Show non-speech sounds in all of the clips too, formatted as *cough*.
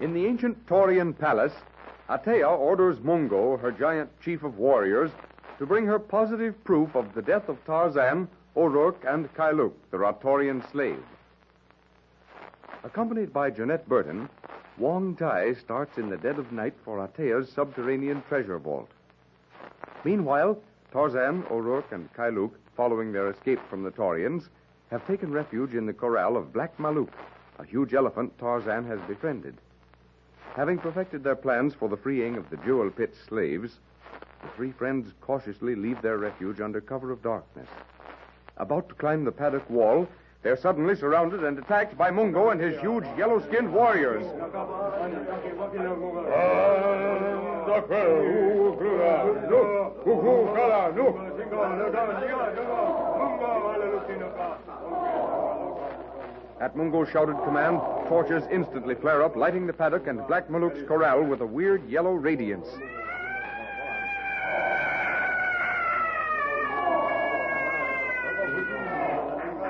In the ancient Taurian palace, Atea orders Mungo, her giant chief of warriors, to bring her positive proof of the death of Tarzan, O'Rourke, and Kailuk, the Ratorian slave. Accompanied by Jeanette Burton, Wong Tai starts in the dead of night for Atea's subterranean treasure vault. Meanwhile, Tarzan, O'Rourke, and Kailuk, following their escape from the Taurians, have taken refuge in the corral of Black Maluk, a huge elephant Tarzan has befriended. Having perfected their plans for the freeing of the Jewel Pit slaves, the three friends cautiously leave their refuge under cover of darkness. About to climb the paddock wall, they're suddenly surrounded and attacked by Mungo and his huge yellow skinned warriors. At Mungo's shouted command, torches instantly flare up, lighting the paddock and Black Maluk's corral with a weird yellow radiance.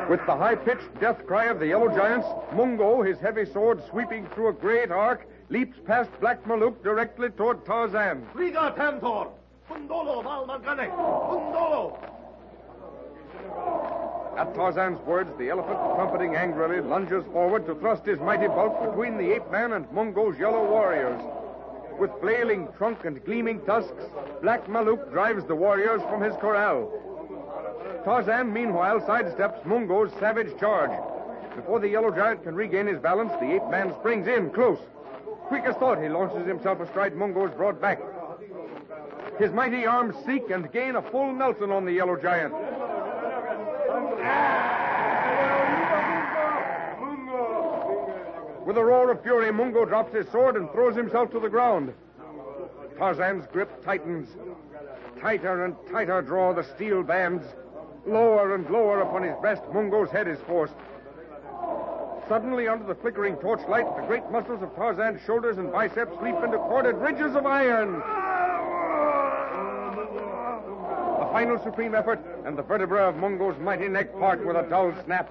With the high pitched death cry of the yellow giants, Mungo, his heavy sword sweeping through a great arc, leaps past Black Maluk directly toward Tarzan. Riga Tantor! Fundolo Valmagane! Fundolo! At Tarzan's words, the elephant, trumpeting angrily, lunges forward to thrust his mighty bulk between the ape man and Mungo's yellow warriors. With flailing trunk and gleaming tusks, Black Maluk drives the warriors from his corral. Tarzan, meanwhile, sidesteps Mungo's savage charge. Before the yellow giant can regain his balance, the ape man springs in close. Quick as thought, he launches himself astride Mungo's broad back. His mighty arms seek and gain a full Nelson on the yellow giant. With a roar of fury, Mungo drops his sword and throws himself to the ground. Tarzan's grip tightens. Tighter and tighter draw the steel bands. Lower and lower upon his breast, Mungo's head is forced. Suddenly, under the flickering torchlight, the great muscles of Tarzan's shoulders and biceps leap into corded ridges of iron. Final supreme effort, and the vertebra of Mungo's mighty neck part with a dull snap.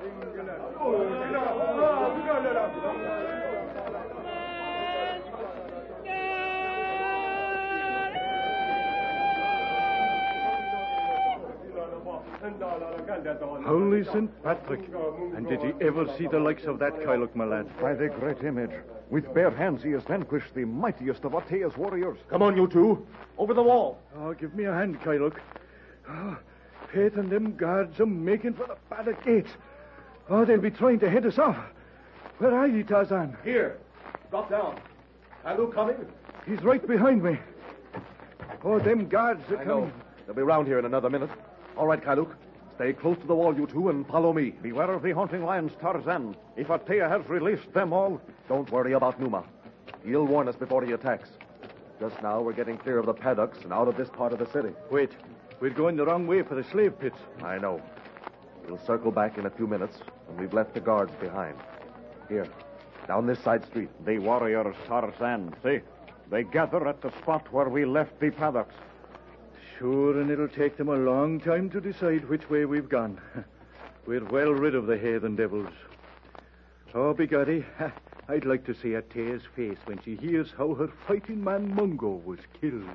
Holy St. Patrick. And did he ever see the likes of that, Kailuk, my lad? By the great image, with bare hands he has vanquished the mightiest of Atea's warriors. Come on, you two. Over the wall. Oh, give me a hand, Kailuk. Ah, oh, Pate and them guards are making for the paddock gates. Oh, ah, they'll be trying to head us off. Where are ye, Tarzan? Here. Drop down. Kalu coming? He's right behind me. Oh, them guards are I coming. know. They'll be round here in another minute. All right, Kailuk. Stay close to the wall, you two, and follow me. Beware of the haunting lions, Tarzan. If Atea has released them all, Don't worry about Numa. He'll warn us before he attacks. Just now, we're getting clear of the paddocks and out of this part of the city. Wait. We're going the wrong way for the slave pits. I know. We'll circle back in a few minutes, and we've left the guards behind. Here, down this side street. the warriors, Tarzan, see? They gather at the spot where we left the paddocks. Sure, and it'll take them a long time to decide which way we've gone. *laughs* We're well rid of the heathen devils. Oh, begorry, *laughs* I'd like to see Atea's face when she hears how her fighting man Mungo was killed.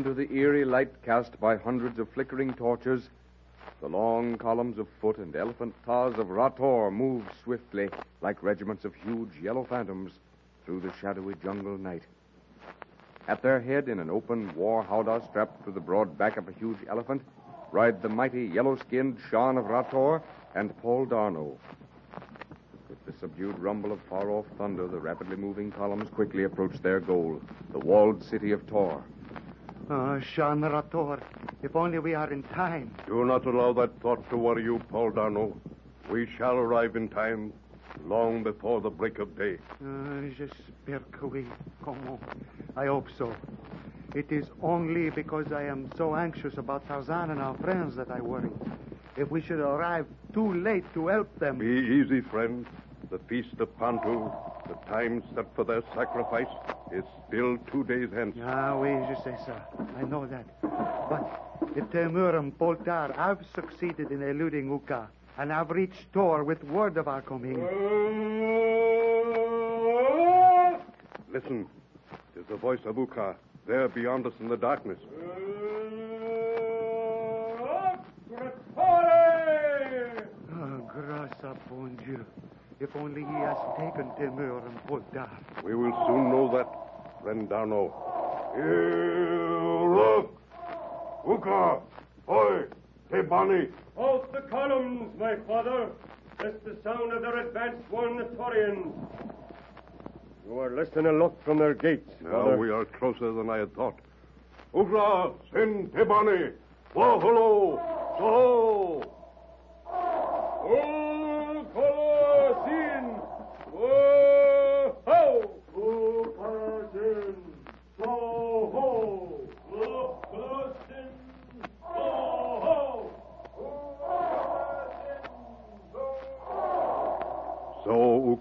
Under the eerie light cast by hundreds of flickering torches, the long columns of foot and elephant tars of Rator move swiftly, like regiments of huge yellow phantoms, through the shadowy jungle night. At their head, in an open war howdah strapped to the broad back of a huge elephant, ride the mighty yellow-skinned Shan of Rator and Paul D'Arnot. With the subdued rumble of far-off thunder, the rapidly moving columns quickly approach their goal, the walled city of Tohr. Oh, Shan Rator. If only we are in time. Do not allow that thought to worry you, Paul D'Arnot. We shall arrive in time, long before the break of day. Uh, J'espère que oui. Comment? I hope so. It is only because I am so anxious about Tarzan and our friends that I worry. If we should arrive too late to help them. Be easy, friend. The feast of Pantu, the time set for their sacrifice, is still two days hence. Ah, oui, je sais ça. I know that. But if Temur and Poltar have succeeded in eluding Uka and have reached Tor with word of our coming, Listen. It is the voice of Uka, there beyond us in the darkness. oh, grâce à bon Dieu. If only he has taken Temur and Poltar. We will soon know that, friend D'Arnot. Here, look! Uka! Oi! Tebani! Halt the columns, my father, lest the sound of their advance warn the Torians. You are less than a look from their gates, Now father. we are closer than I had thought. Ugra! Send Tebani! Waholo! Soho! Oh,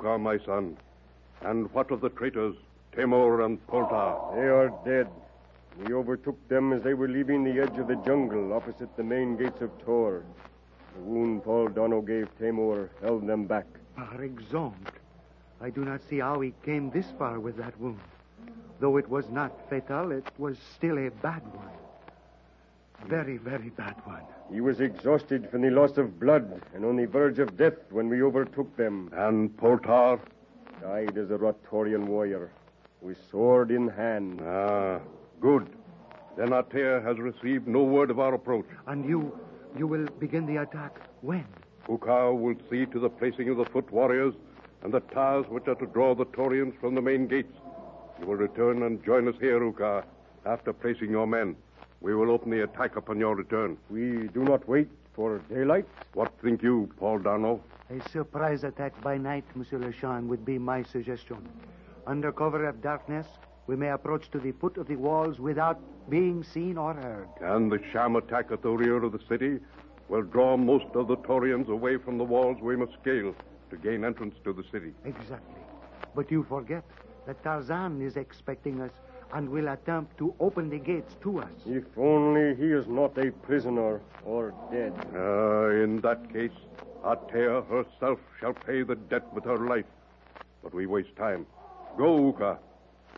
So, Uka, my son. And what of the traitors, Temur and Polta? They are dead. We overtook them as they were leaving the edge of the jungle opposite the main gates of Tohr. The wound Paul D'Arnot gave Tamor held them back. Par exemple, I do not see how he came this far with that wound. Though it was not fatal, it was still a bad one. Very, very bad one. He was exhausted from the loss of blood and on the verge of death when we overtook them. And Poltar? Died as a Ratorian warrior, with sword in hand. Ah, good. Then Atea has received no word of our approach. And you, you will begin the attack when? Uka will see to the placing of the foot warriors and the tars which are to draw the Torians from the main gates. You will return and join us here, Uka, after placing your men. We will open the attack upon your return. We do not wait for daylight. What think you, Paul D'Arnot? A surprise attack by night, Monsieur Lechamp, would be my suggestion. Under cover of darkness, we may approach to the foot of the walls without being seen or heard. And the sham attack at the rear of the city will draw most of the Torians away from the walls we must scale to gain entrance to the city. Exactly. But you forget that Tarzan is expecting us and will attempt to open the gates to us. If only he is not a prisoner or dead. Ah, in that case, Atea herself shall pay the debt with her life. But we waste time. Go, Uka.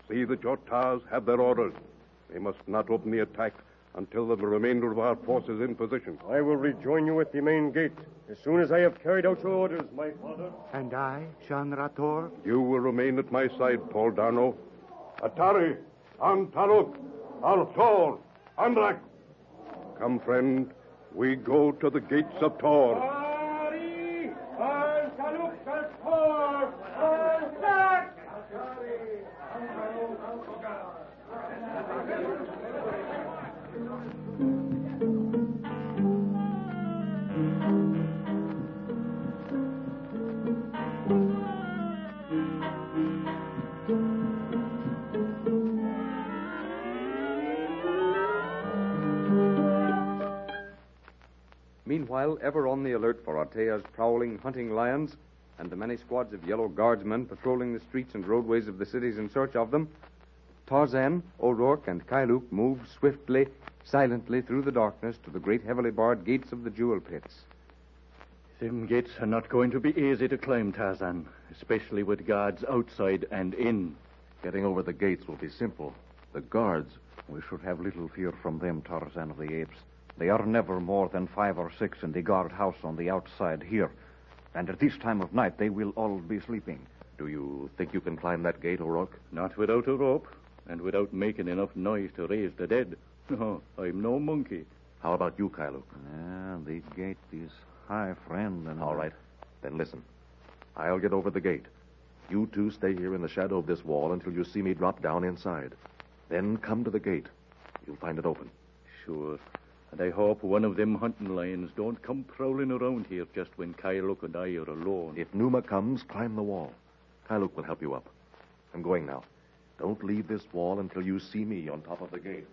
See that your tars have their orders. They must not open the attack until the remainder of our force is in position. I will rejoin you at the main gate as soon as I have carried out your orders, my father. And I, Shan Rator, You will remain at my side, Paul D'Arnot. Atari, Antaruk, Althor, Andrak. Come, friend. We go to the gates of Tohr. Meanwhile, ever on the alert for Atea's prowling, hunting lions and the many squads of yellow guardsmen patrolling the streets and roadways of the cities in search of them, Tarzan, O'Rourke, and Kailuk moved swiftly, silently through the darkness to the great heavily barred gates of the jewel pits. Them gates are not going to be easy to climb, Tarzan, especially with guards outside and in. Getting over the gates will be simple. The guards, we should have little fear from them, Tarzan of the Apes. They are never more than five or six in the guardhouse on the outside here. And at this time of night, they will all be sleeping. Do you think you can climb that gate, O'Rourke? Not without a rope, and without making enough noise to raise the dead. No, *laughs* I'm no monkey. How about you, Kailuk? Ah, the gate is high, friend, and All right. Then listen. I'll get over the gate. You two stay here in the shadow of this wall until you see me drop down inside. Then come to the gate. You'll find it open. Sure. And I hope one of them hunting lions don't come prowling around here just when Kailuk and I are alone. If Numa comes, climb the wall. Kailuk will help you up. I'm going now. Don't leave this wall until you see me on top of the gate.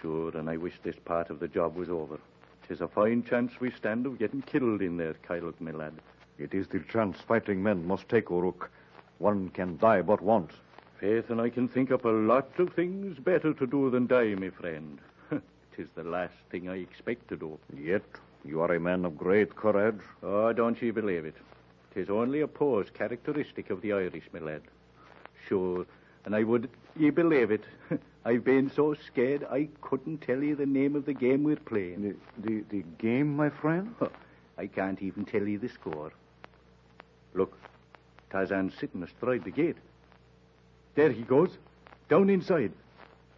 Sure, and I wish this part of the job was over. 'Tis a fine chance we stand of getting killed in there, Kailuk, my lad. It is the chance fighting men must take, Uruk. One can die but once. Faith, and I can think up a lot of things better to do than die, my friend. Tis the last thing I expect to do. Yet you are a man of great courage. Oh, don't ye believe it. Tis only a pose characteristic of the Irish, my lad. Sure, and I would ye believe it. *laughs* I've been so scared I couldn't tell you the name of the game we're playing. The, the, the game, my friend? I can't even tell you the score. Look, Tarzan's sitting astride the gate. There he goes, down inside.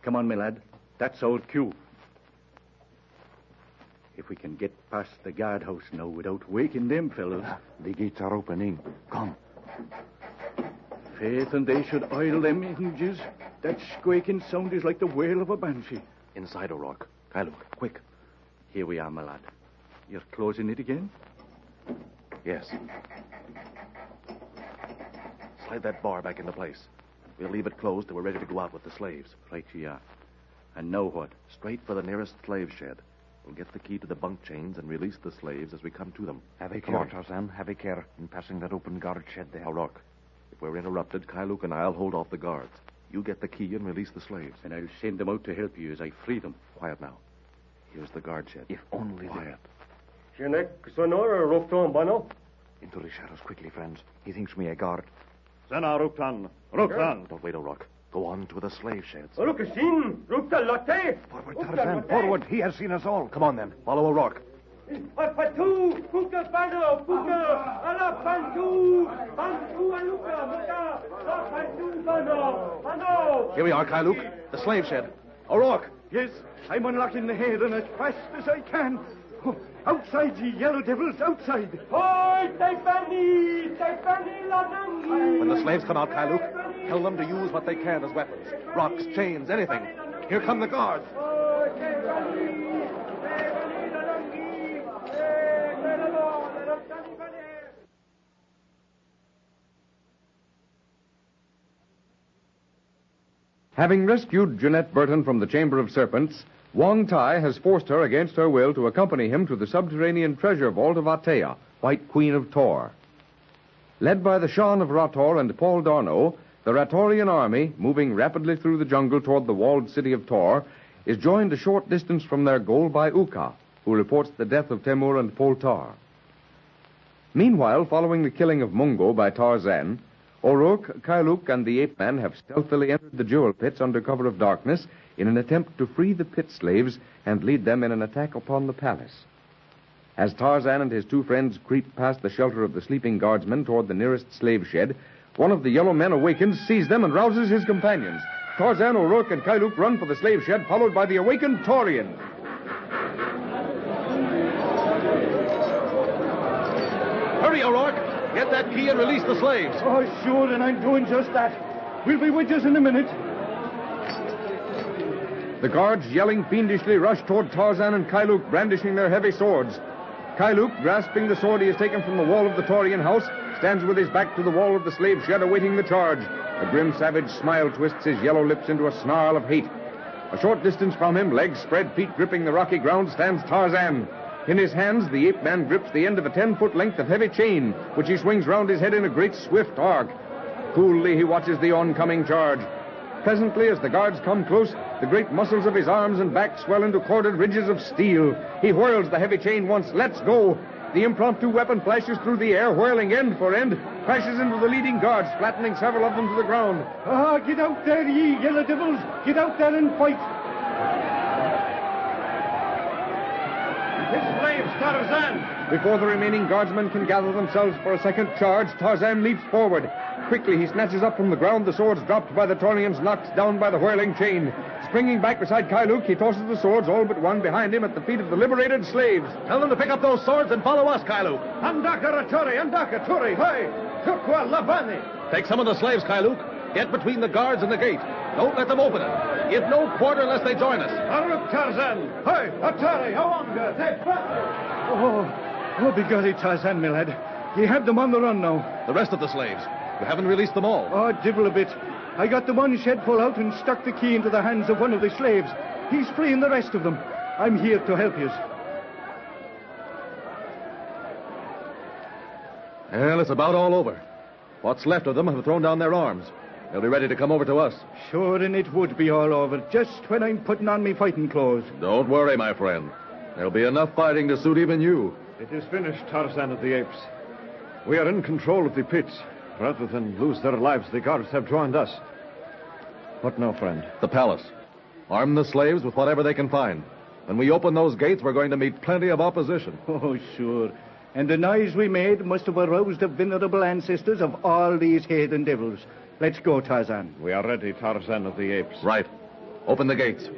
Come on, my lad. That's our cue. If we can get past the guardhouse now without waking them fellows. The gates are opening. Come. Faith, and they should oil them hinges. That squeaking sound is like the wail of a banshee. Inside, O'Rourke. Kailuk, quick. Here we are, my lad. You're closing it again? Yes. Slide that bar back into place. We'll leave it closed till we're ready to go out with the slaves. Right are. And now what? Straight for the nearest slave shed. We'll get the key to the bunk chains and release the slaves as we come to them. Have a Come care, on. Tarzan. Have a care in passing that open guard shed there. O'Rourke, if we're interrupted, Kailuk and I'll hold off the guards. You get the key and release the slaves. And I'll send them out to help you as I free them. Quiet now. Here's the guard shed. If only the... Quiet. Shinek sonora euh, rufton bano. Into the shadows quickly, friends. He thinks me a guard. Sena Ruktan. Ruktan. Don't wait, oh, O'Rourke. Go on to the slave sheds. Rukasin, rufta latte. Forward, Tarzan. Forward. He has seen us all. Come on, then. Follow O'Rourke. Patu, kuka pano, kuka, ala pantu, pantu aluka, muka, la pantu pano, pano. Here we are, Kailuk. The slave shed. O'Rourke. Yes, I'm unlocking the head and as fast as I can. Oh, *laughs* outside, ye yellow devils, outside. Hoy, Taipani, Taipani lanangi. When the slaves come out, Kailuk, tell them to use what they can as weapons. Rocks, chains, anything. Here come the guards. Hoy, Taipani, Taipani lanangi. Merado, merado, Taipani. Having rescued Jeanette Burton from the Chamber of Serpents, Wong Tai has forced her against her will to accompany him to the subterranean treasure vault of Atea, White Queen of Tohr. Led by the Shan of Rator and Paul D'Arnot, the Ratorian army, moving rapidly through the jungle toward the walled city of Tohr, is joined a short distance from their goal by Uka, who reports the death of Temur and Poltar. Meanwhile, following the killing of Mungo by Tarzan, Oruk, Kailuk, and the ape man have stealthily entered the jewel pits under cover of darkness in an attempt to free the pit slaves and lead them in an attack upon the palace. As Tarzan and his two friends creep past the shelter of the sleeping guardsmen toward the nearest slave shed, one of the yellow men awakens, sees them, and rouses his companions. Tarzan, O'Rourke, and Kailuk run for the slave shed, followed by the awakened Taurian. Hurry, O'Rourke. Get that key and release the slaves. Oh, sure, and I'm doing just that. We'll be with you in a minute. The guards, yelling fiendishly, rush toward Tarzan and Kailuk, brandishing their heavy swords. Kailuk, grasping the sword he has taken from the wall of the Taurian house, stands with his back to the wall of the slave shed, awaiting the charge. A grim, savage smile twists his yellow lips into a snarl of hate. A short distance from him, legs spread, feet gripping the rocky ground, stands Tarzan. In his hands, the ape man grips the end of a ten-foot length of heavy chain, which he swings round his head in a great swift arc. Coolly, he watches the oncoming charge. Presently, as the guards come close, the great muscles of his arms and back swell into corded ridges of steel. He whirls the heavy chain once, lets go. The impromptu weapon flashes through the air, whirling end for end, crashes into the leading guards, flattening several of them to the ground. Ah, get out there, ye yellow devils. Get out there and fight. His Tarzan. Before the remaining guardsmen can gather themselves for a second charge, Tarzan leaps forward. Quickly, he snatches up from the ground the swords dropped by the Taurians, knocked down by the whirling chain. Springing back beside Kailuk, he tosses the swords, all but one behind him, at the feet of the liberated slaves. Tell them to pick up those swords and follow us, Kailuk. Andaka Raturi, Andaka Turi, hey! Turqua Labani. Take some of the slaves, Kailuk. Get between the guards and the gate. Don't let them open it. Give no quarter unless they join us. Aruk Tarzan. Hey, Atari, Awanga, they Oh, oh, begorry Tarzan, my lad. You have them on the run now. The rest of the slaves. You haven't released them all. Ah, oh, divil a bit. I got the one shed full out and stuck the key into the hands of one of the slaves. He's freeing the rest of them. I'm here to help you. Well, it's about all over. What's left of them have thrown down their arms. They'll be ready to come over to us. Sure, and it would be all over just when I'm putting on me fighting clothes. Don't worry, my friend. There'll be enough fighting to suit even you. It is finished, Tarzan of the Apes. We are in control of the pits. Rather than lose their lives, the guards have joined us. What now, friend? The palace. Arm the slaves with whatever they can find. When we open those gates, we're going to meet plenty of opposition. *laughs* Oh, sure. And the noise we made must have aroused the venerable ancestors of all these heathen devils. Let's go, Tarzan. We are ready, Tarzan of the Apes. Right. Open the gates.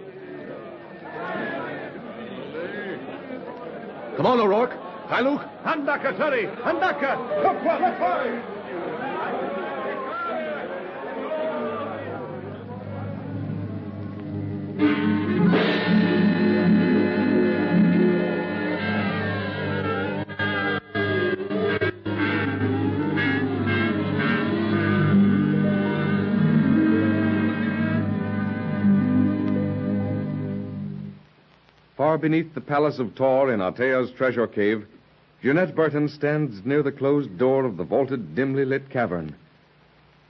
Come on, O'Rourke. Hi, Luke. Handaka, Terry! Handaka! Come Far beneath the palace of Tohr in Atea's treasure cave, Jeanette Burton stands near the closed door of the vaulted, dimly lit cavern.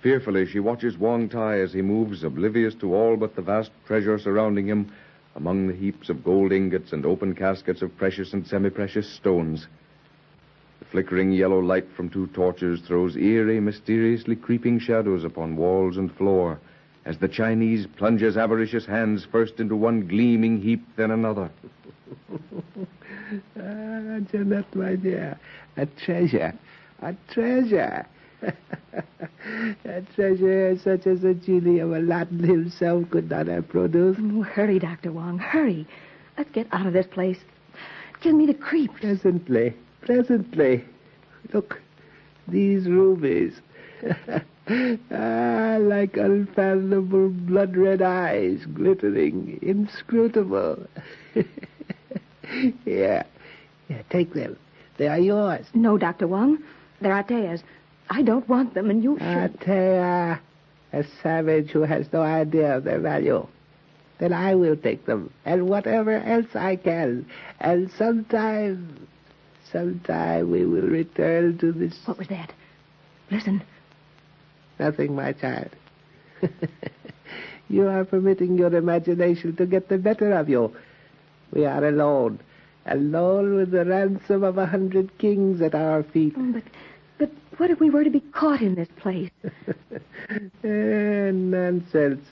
Fearfully, she watches Wong Tai as he moves, oblivious to all but the vast treasure surrounding him among the heaps of gold ingots and open caskets of precious and semi precious stones. The flickering yellow light from two torches throws eerie, mysteriously creeping shadows upon walls and floor as the Chinese plunges avaricious hands first into one gleaming heap, then another. *laughs* Ah, Jeanette, my dear, a treasure, a treasure. *laughs* a treasure such as the genie of Aladdin himself could not have produced. Oh, hurry, Dr. Wong, hurry. Let's get out of this place. Give me the creeps. Presently, presently. Look, these rubies. *laughs* ah, like unfathomable blood red eyes, glittering, inscrutable. *laughs* yeah, yeah, take them. They are yours. No, Dr. Wong. They're Atea's. I don't want them, and you should. Atea, a savage who has no idea of their value. Then I will take them, and whatever else I can. And sometime, sometime we will return to this. What was that? Listen. Nothing, my child. *laughs* you are permitting your imagination to get the better of you. We are alone, alone with the ransom of a hundred kings at our feet. Oh, but, but what if we were to be caught in this place? *laughs* Eh, nonsense.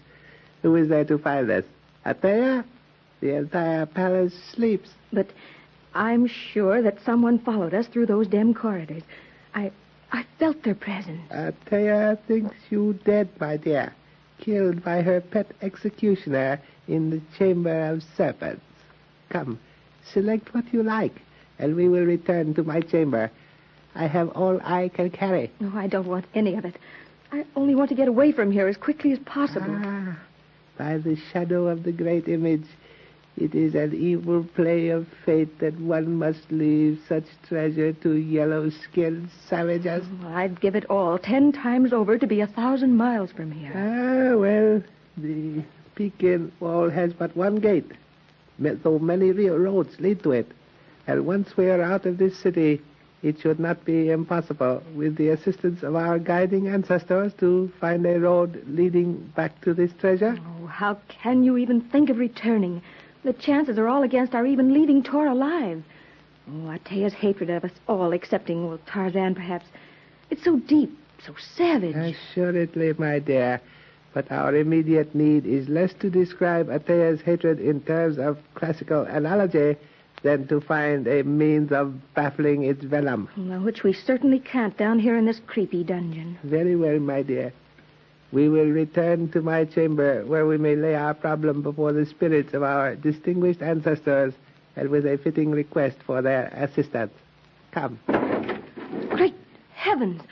Who is there to find us? Atea? The entire palace sleeps. But I'm sure that someone followed us through those dim corridors. I, I felt their presence. Atea thinks you dead, my dear. Killed by her pet executioner in the Chamber of Serpents. Come, select what you like, and we will return to my chamber. I have all I can carry. No, I don't want any of it. I only want to get away from here as quickly as possible. Ah, by the shadow of the great image, it is an evil play of fate that one must leave such treasure to yellow-skinned savages. Oh, I'd give it all ten times over to be a thousand miles from here. Ah, well, the Pekin wall has but one gate, though many real roads lead to it. And once we are out of this city, it should not be impossible, with the assistance of our guiding ancestors, to find a road leading back to this treasure. Oh, how can you even think of returning? The chances are all against our even leaving Tohr alive. Oh, Atea's hatred of us all, excepting, well, Tarzan, perhaps. It's so deep, so savage. Assuredly, my dear. But our immediate need is less to describe Atea's hatred in terms of classical analogy than to find a means of baffling its venom. Well, which we certainly can't down here in this creepy dungeon. Very well, my dear. We will return to my chamber where we may lay our problem before the spirits of our distinguished ancestors and with a fitting request for their assistance. Come. Great heavens!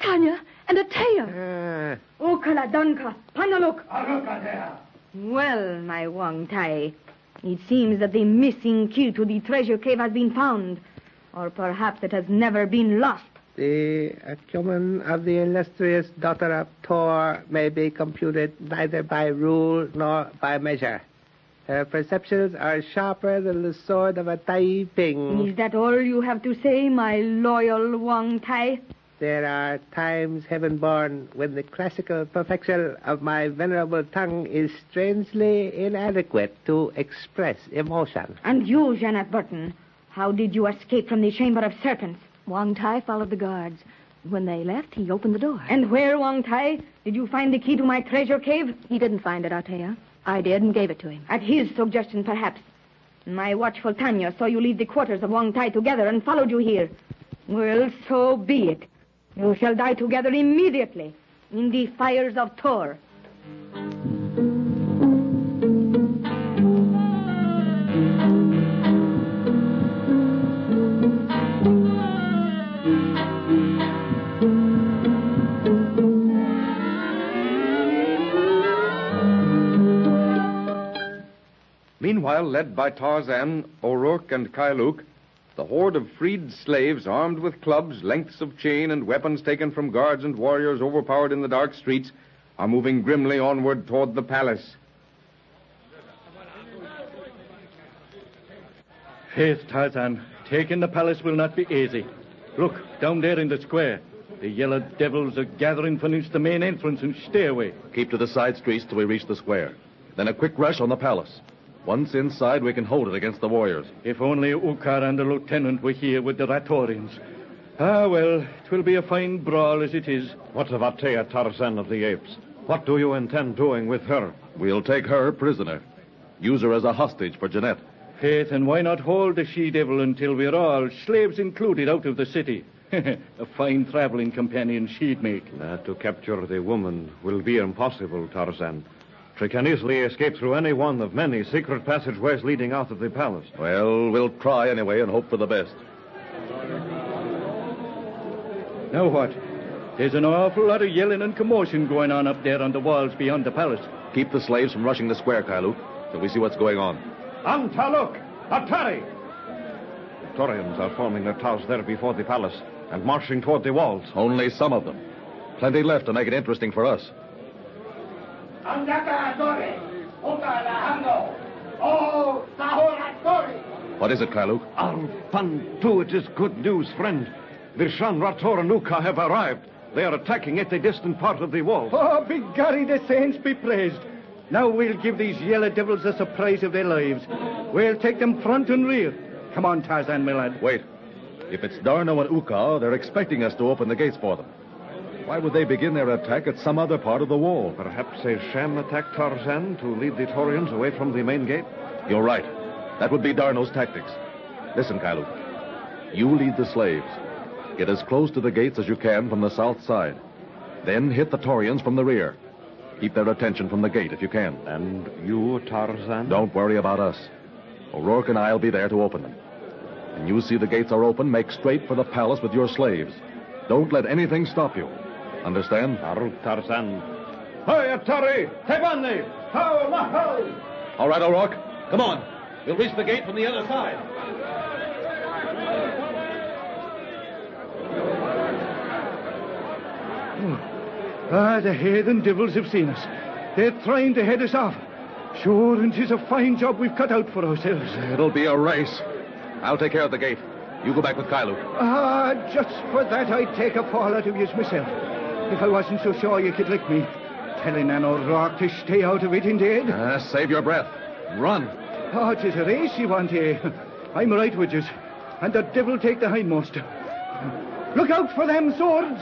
Tanya and Atea! Ah, Okala Danka, Panaluk! Well, my Wang Tai, it seems that the missing key to the treasure cave has been found. Or perhaps it has never been lost. The uh, acumen of the illustrious daughter of Tohr may be computed neither by rule nor by measure. Her perceptions are sharper than the sword of a Tai Ping. Is that all you have to say, my loyal Wang Tai? There are times, heaven born, when the classical perfection of my venerable tongue is strangely inadequate to express emotion. And you, Jeanette Burton, how did you escape from the Chamber of Serpents? Wang Tai followed the guards. When they left, he opened the door. And where, Wang Tai, did you find the key to my treasure cave? He didn't find it, Atea. I did and gave it to him. At his suggestion, perhaps. My watchful Tanya saw you leave the quarters of Wang Tai together and followed you here. Well, so be it. You shall die together immediately in the fires of Tohr. Meanwhile, led by Tarzan, O'Rourke, and Kailuk, the horde of freed slaves armed with clubs, lengths of chain, and weapons taken from guards and warriors overpowered in the dark streets are moving grimly onward toward the palace. Faith, Tarzan, taking the palace will not be easy. Look, down there in the square. The yellow devils are gathering beneath the main entrance and stairway. Keep to the side streets till we reach the square. Then a quick rush on the palace. Once inside, we can hold it against the warriors. If only Ukar and the lieutenant were here with the Ratorians. Ah, well, twill be a fine brawl as it is. What of Atea Tarzan of the Apes? What do you intend doing with her? We'll take her prisoner. Use her as a hostage for Jeanette. Faith, and why not hold the she-devil until we're all, slaves included, out of the city? *laughs* a fine traveling companion she'd make. Uh, to capture the woman will be impossible, Tarzan. She can easily escape through any one of many secret passageways leading out of the palace. Well, we'll try anyway and hope for the best. Now what? There's an awful lot of yelling and commotion going on up there on the walls beyond the palace. Keep the slaves from rushing the square, Kailuk, till we see what's going on. Antaluk! Atari! The Torians are forming their towers there before the palace and marching toward the walls. Only some of them. Plenty left to make it interesting for us. What is it, Kailuk? Alpantu, it is good news, friend. Virshan, Rator, and Uka have arrived. They are attacking at a distant part of the wall. Oh, begorry, the saints be praised. Now we'll give these yellow devils a surprise of their lives. We'll take them front and rear. Come on, Tarzan, my lad. Wait. If it's D'Arnot and Uka, they're expecting us to open the gates for them. Why would they begin their attack at some other part of the wall? Perhaps a sham attack Tarzan to lead the Torians away from the main gate? You're right. That would be D'Arnot's tactics. Listen, Kailuk. You lead the slaves. Get as close to the gates as you can from the south side. Then hit the Torians from the rear. Keep their attention from the gate if you can. And you, Tarzan? Don't worry about us. O'Rourke and I'll be there to open them. When you see the gates are open, make straight for the palace with your slaves. Don't let anything stop you. Understand? Arut Tarzan. Hey, Atari! Tebani! All right, O'Rourke. Come on. We'll reach the gate from the other side. Ah, the heathen devils have seen us. They're trying to head us off. Sure, and 'tis a fine job we've cut out for ourselves. It'll be a race. I'll take care of the gate. You go back with Kailuk. Ah, just for that I'd take a fall out of you myself. If I wasn't so sure you could lick me. Telling an O'Rourke to stay out of it, indeed. Uh, save your breath. Run. Oh, 'tis a race you want, eh? I'm right with you. And the devil take the hindmost. Look out for them swords.